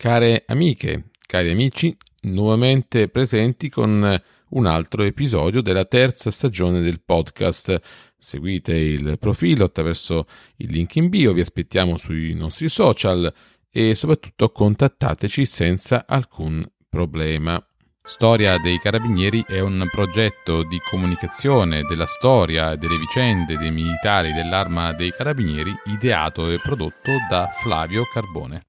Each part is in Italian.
Care amiche, cari amici, nuovamente presenti con un altro episodio della terza stagione del podcast. Seguite il profilo attraverso il link in bio, vi aspettiamo sui nostri social e soprattutto contattateci senza alcun problema. Storia dei Carabinieri è un progetto di comunicazione della storia e delle vicende dei militari dell'Arma dei Carabinieri ideato e prodotto da Flavio Carbone.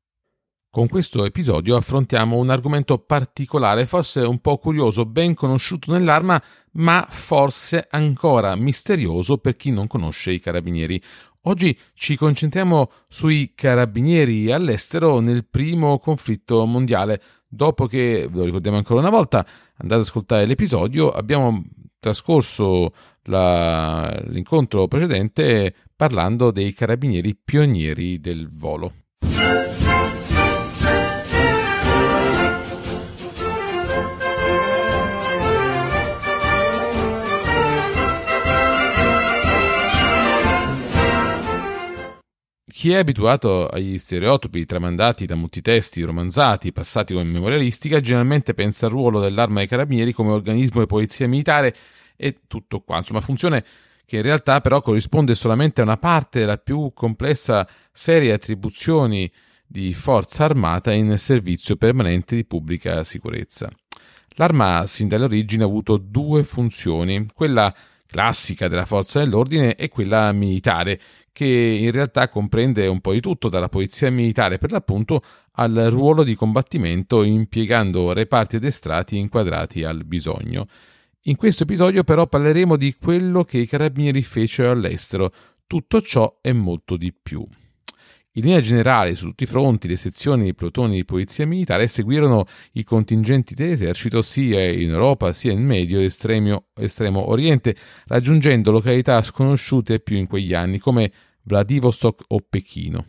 Con questo episodio affrontiamo un argomento particolare, forse un po' curioso, ben conosciuto nell'arma, ma forse ancora misterioso per chi non conosce i carabinieri. Oggi ci concentriamo sui carabinieri all'estero nel primo conflitto mondiale. Dopo che, ve lo ricordiamo ancora una volta, andate ad ascoltare l'episodio, abbiamo trascorso la, l'incontro precedente parlando dei carabinieri pionieri del volo. Chi è abituato agli stereotipi tramandati da molti testi romanzati passati come memorialistica generalmente pensa al ruolo dell'arma dei carabinieri come organismo di polizia militare e tutto qua, insomma funzione che in realtà però corrisponde solamente a una parte della più complessa serie di attribuzioni di forza armata in servizio permanente di pubblica sicurezza. L'arma sin dall'origine ha avuto due funzioni, quella classica della forza dell'ordine e quella militare, che in realtà comprende un po' di tutto, dalla polizia militare per l'appunto al ruolo di combattimento impiegando reparti addestrati inquadrati al bisogno. In questo episodio però parleremo di quello che i carabinieri fecero all'estero, tutto ciò e molto di più. In linea generale, su tutti i fronti, le sezioni e i plotoni di polizia militare seguirono i contingenti dell'esercito sia in Europa sia in Medio e estremo, estremo Oriente, raggiungendo località sconosciute più in quegli anni come Vladivostok o Pechino.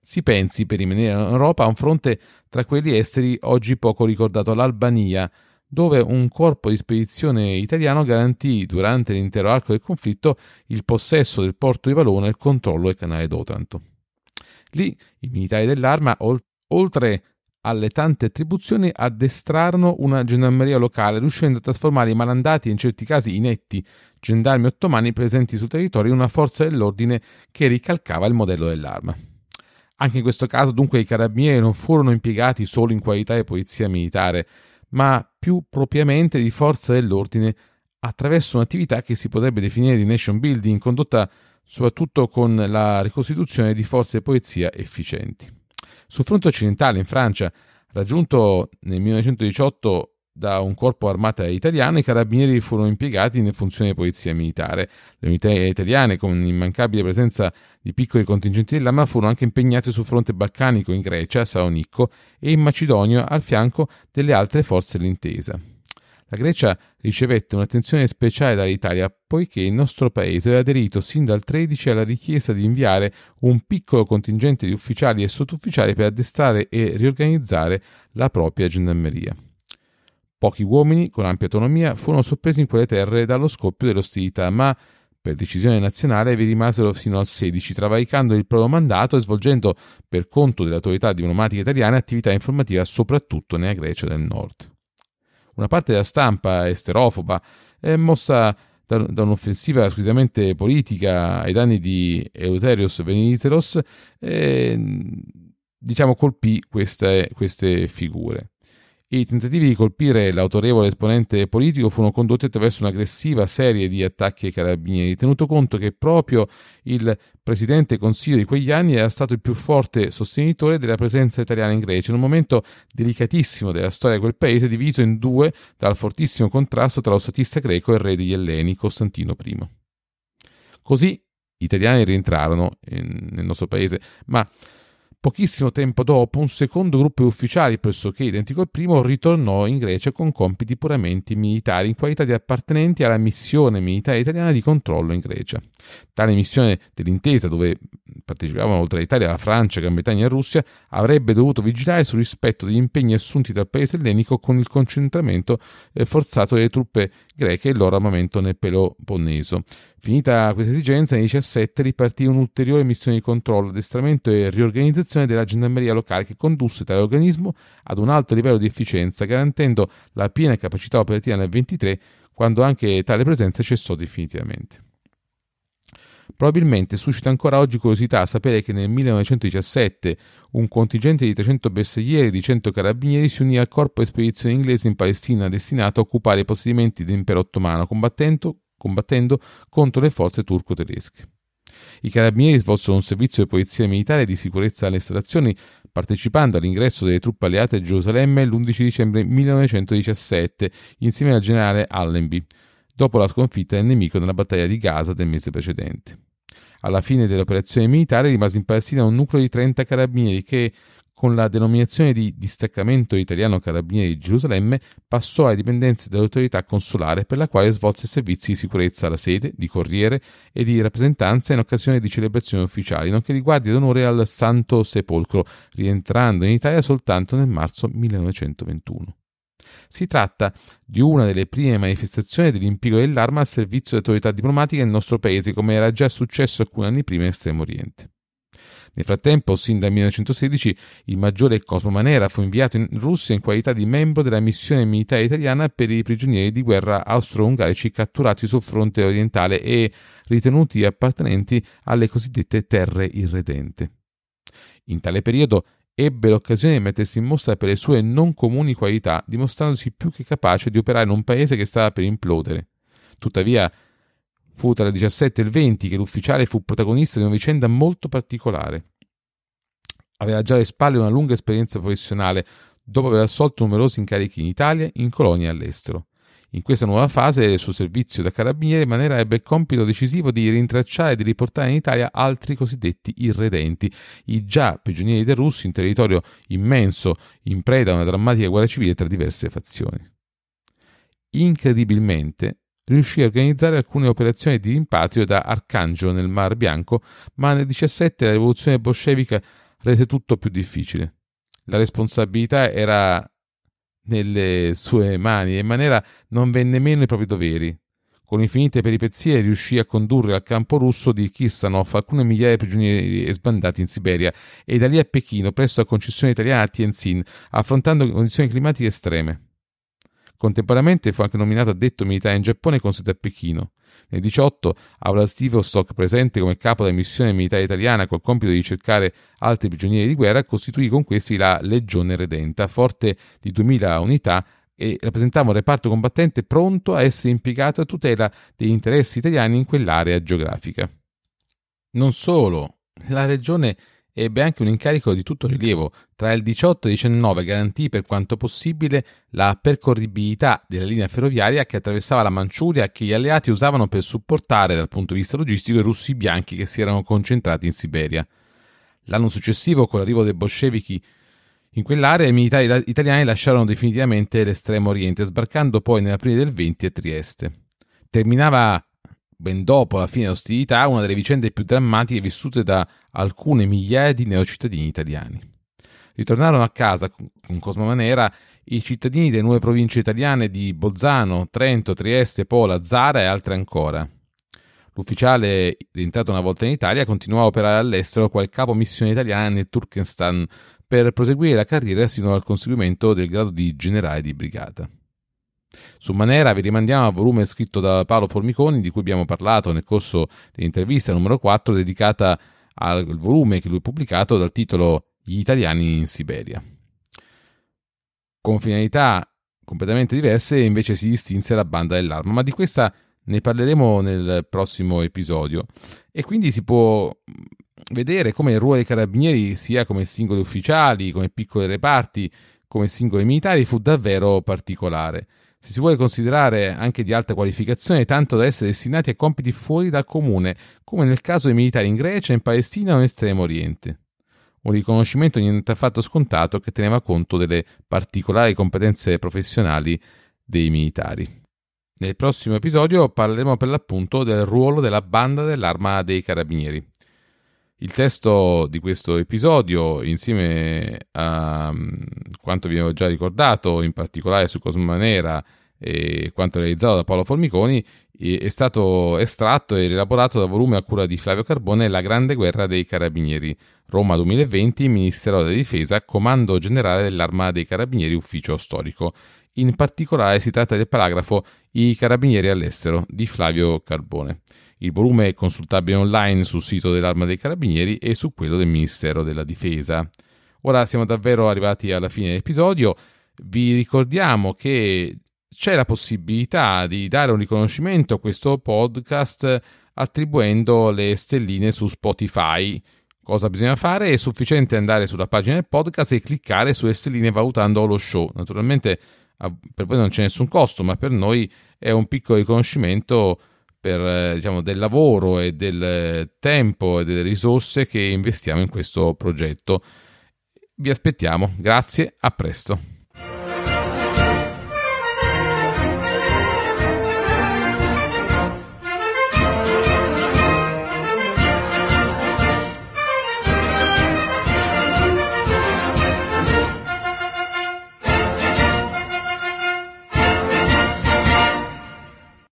Si pensi, per rimanere in Europa, a un fronte tra quelli esteri oggi poco ricordato, l'Albania, dove un corpo di spedizione italiano garantì durante l'intero arco del conflitto il possesso del porto di Valona e il controllo del canale d'Otanto. Lì i militari dell'arma, oltre alle tante attribuzioni, addestrarono una gendarmeria locale, riuscendo a trasformare i malandati e in certi casi inetti gendarmi ottomani presenti sul territorio in una forza dell'ordine che ricalcava il modello dell'arma. Anche in questo caso, dunque, i carabinieri non furono impiegati solo in qualità di polizia militare, ma più propriamente di forza dell'ordine attraverso un'attività che si potrebbe definire di nation building, condotta soprattutto con la ricostituzione di forze di polizia efficienti. Sul fronte occidentale, in Francia, raggiunto nel 1918 da un corpo armata italiano, i carabinieri furono impiegati nelle funzioni di polizia militare. Le unità italiane, con l'immancabile presenza di piccoli contingenti dell'arma, furono anche impegnate sul fronte balcanico in Grecia, Salonicco, e in Macedonia al fianco delle altre forze dell'intesa. La Grecia ricevette un'attenzione speciale dall'Italia poiché il nostro paese aveva aderito sin dal 13 alla richiesta di inviare un piccolo contingente di ufficiali e sottufficiali per addestrare e riorganizzare la propria gendarmeria. Pochi uomini, con ampia autonomia, furono sorpresi in quelle terre dallo scoppio delle ostilità, ma per decisione nazionale vi rimasero fino al 16, travalicando il proprio mandato e svolgendo, per conto delle autorità diplomatiche italiane, attività informativa soprattutto nella Grecia del Nord. Una parte della stampa esterofoba è mossa da, da un'offensiva squisitamente politica ai danni di Eleutherios Venizelos e diciamo colpì queste, queste figure. I tentativi di colpire l'autorevole esponente politico furono condotti attraverso un'aggressiva serie di attacchi ai carabinieri, tenuto conto che proprio il presidente consiglio di quegli anni era stato il più forte sostenitore della presenza italiana in Grecia, in un momento delicatissimo della storia di quel paese, diviso in due dal fortissimo contrasto tra lo statista greco e il re degli Elleni, Costantino I. Così gli italiani rientrarono in, nel nostro paese, ma Pochissimo tempo dopo, un secondo gruppo di ufficiali, pressoché identico al primo, ritornò in Grecia con compiti puramente militari in qualità di appartenenti alla missione militare italiana di controllo in Grecia. Tale missione dell'intesa, dove partecipavano oltre all'Italia la Francia, Gran Bretagna e Russia, avrebbe dovuto vigilare sul rispetto degli impegni assunti dal paese ellenico con il concentramento eh, forzato delle truppe greche e il loro armamento nel Peloponneso. Finita questa esigenza, nel 2017 ripartì un'ulteriore missione di controllo, addestramento e riorganizzazione della gendarmeria locale che condusse tale organismo ad un alto livello di efficienza, garantendo la piena capacità operativa nel 2023, quando anche tale presenza cessò definitivamente. Probabilmente suscita ancora oggi curiosità sapere che nel 1917 un contingente di 300 bersaglieri e di 100 carabinieri si unì al corpo spedizione inglese in Palestina destinato a occupare i possedimenti dell'impero ottomano, combattendo, combattendo contro le forze turco-tedesche. I carabinieri svolsero un servizio di polizia militare e di sicurezza alle stazioni, partecipando all'ingresso delle truppe alleate a Gerusalemme l'11 dicembre 1917 insieme al generale Allenby dopo la sconfitta del nemico nella battaglia di Gaza del mese precedente. Alla fine dell'operazione militare rimase in Palestina un nucleo di 30 carabinieri che, con la denominazione di Distaccamento Italiano Carabinieri di Gerusalemme, passò alle dipendenze dell'autorità consolare per la quale svolse servizi di sicurezza alla sede, di corriere e di rappresentanza in occasione di celebrazioni ufficiali, nonché di guardia d'onore al Santo Sepolcro, rientrando in Italia soltanto nel marzo 1921. Si tratta di una delle prime manifestazioni dell'impiego dell'arma al servizio delle autorità diplomatiche nel nostro paese, come era già successo alcuni anni prima in Estremo Oriente. Nel frattempo, sin dal 1916, il maggiore Cosmo Manera fu inviato in Russia in qualità di membro della missione militare italiana per i prigionieri di guerra austro-ungarici catturati sul fronte orientale e ritenuti appartenenti alle cosiddette terre irredente. In tale periodo ebbe l'occasione di mettersi in mostra per le sue non comuni qualità, dimostrandosi più che capace di operare in un paese che stava per implodere. Tuttavia, fu tra il 17 e il 20 che l'ufficiale fu protagonista di una vicenda molto particolare. Aveva già alle spalle una lunga esperienza professionale, dopo aver assolto numerosi incarichi in Italia, in colonie e all'estero. In questa nuova fase del suo servizio da carabiniere, Manera ebbe il compito decisivo di rintracciare e di riportare in Italia altri cosiddetti irredenti, i già prigionieri dei russi in territorio immenso, in preda a una drammatica guerra civile tra diverse fazioni. Incredibilmente, riuscì a organizzare alcune operazioni di rimpatrio da Arcangelo nel Mar Bianco, ma nel 17 la rivoluzione bolscevica rese tutto più difficile. La responsabilità era nelle sue mani e in maniera non venne meno i propri doveri. Con infinite peripezie riuscì a condurre al campo russo di Kirsanov alcune migliaia di prigionieri sbandati in Siberia e da lì a Pechino presso la concessione italiana Tianjin, affrontando condizioni climatiche estreme. Contemporaneamente fu anche nominato addetto militare in Giappone con sede a Pechino. Nel 18 a Vladivostok, presente come capo della missione militare italiana col compito di cercare altri prigionieri di guerra, costituì con questi la Legione Redenta, forte di 2000 unità e rappresentava un reparto combattente pronto a essere impiegato a tutela degli interessi italiani in quell'area geografica. Non solo, la regione ebbe anche un incarico di tutto rilievo. Tra il 18 e il 19 garantì per quanto possibile la percorribilità della linea ferroviaria che attraversava la Manciuria e che gli alleati usavano per supportare dal punto di vista logistico i russi bianchi che si erano concentrati in Siberia. L'anno successivo, con l'arrivo dei bolscevichi in quell'area, i militari italiani lasciarono definitivamente l'estremo oriente, sbarcando poi nell'aprile del 20 a Trieste. Terminava ben dopo la fine delle ostilità, una delle vicende più drammatiche vissute da alcune migliaia di neocittadini italiani. Ritornarono a casa con Cosmo Manera i cittadini delle nuove province italiane di Bolzano, Trento, Trieste, Pola, Zara e altre ancora. L'ufficiale, rientrato una volta in Italia, continuò a operare all'estero quale capo missione italiana nel Turkestan per proseguire la carriera sino al conseguimento del grado di generale di brigata. Su Manera vi rimandiamo al volume scritto da Paolo Formiconi di cui abbiamo parlato nel corso dell'intervista numero 4 dedicata al volume che lui ha pubblicato dal titolo Gli italiani in Siberia. Con finalità completamente diverse invece si distinse la banda dell'arma, ma di questa ne parleremo nel prossimo episodio e quindi si può vedere come il ruolo dei carabinieri sia come singoli ufficiali, come piccoli reparti, come singoli militari fu davvero particolare se si vuole considerare anche di alta qualificazione, tanto da essere destinati a compiti fuori dal comune, come nel caso dei militari in Grecia, in Palestina o in Estremo Oriente. Un riconoscimento niente affatto scontato che teneva conto delle particolari competenze professionali dei militari. Nel prossimo episodio parleremo per l'appunto del ruolo della banda dell'arma dei carabinieri. Il testo di questo episodio, insieme a mm, quanto vi avevo già ricordato, in particolare su Cosmanera e quanto realizzato da Paolo Formiconi, è stato estratto e rielaborato dal volume a cura di Flavio Carbone La Grande Guerra dei Carabinieri, Roma 2020, Ministero della Difesa, Comando Generale dell'Arma dei Carabinieri, Ufficio Storico. In particolare si tratta del paragrafo I Carabinieri all'estero di Flavio Carbone. Il volume è consultabile online sul sito dell'Arma dei Carabinieri e su quello del Ministero della Difesa. Ora siamo davvero arrivati alla fine dell'episodio. Vi ricordiamo che c'è la possibilità di dare un riconoscimento a questo podcast attribuendo le stelline su Spotify. Cosa bisogna fare? È sufficiente andare sulla pagina del podcast e cliccare sulle stelline valutando lo show. Naturalmente per voi non c'è nessun costo, ma per noi è un piccolo riconoscimento per, eh, diciamo, del lavoro e del tempo e delle risorse che investiamo in questo progetto. Vi aspettiamo, grazie, a presto.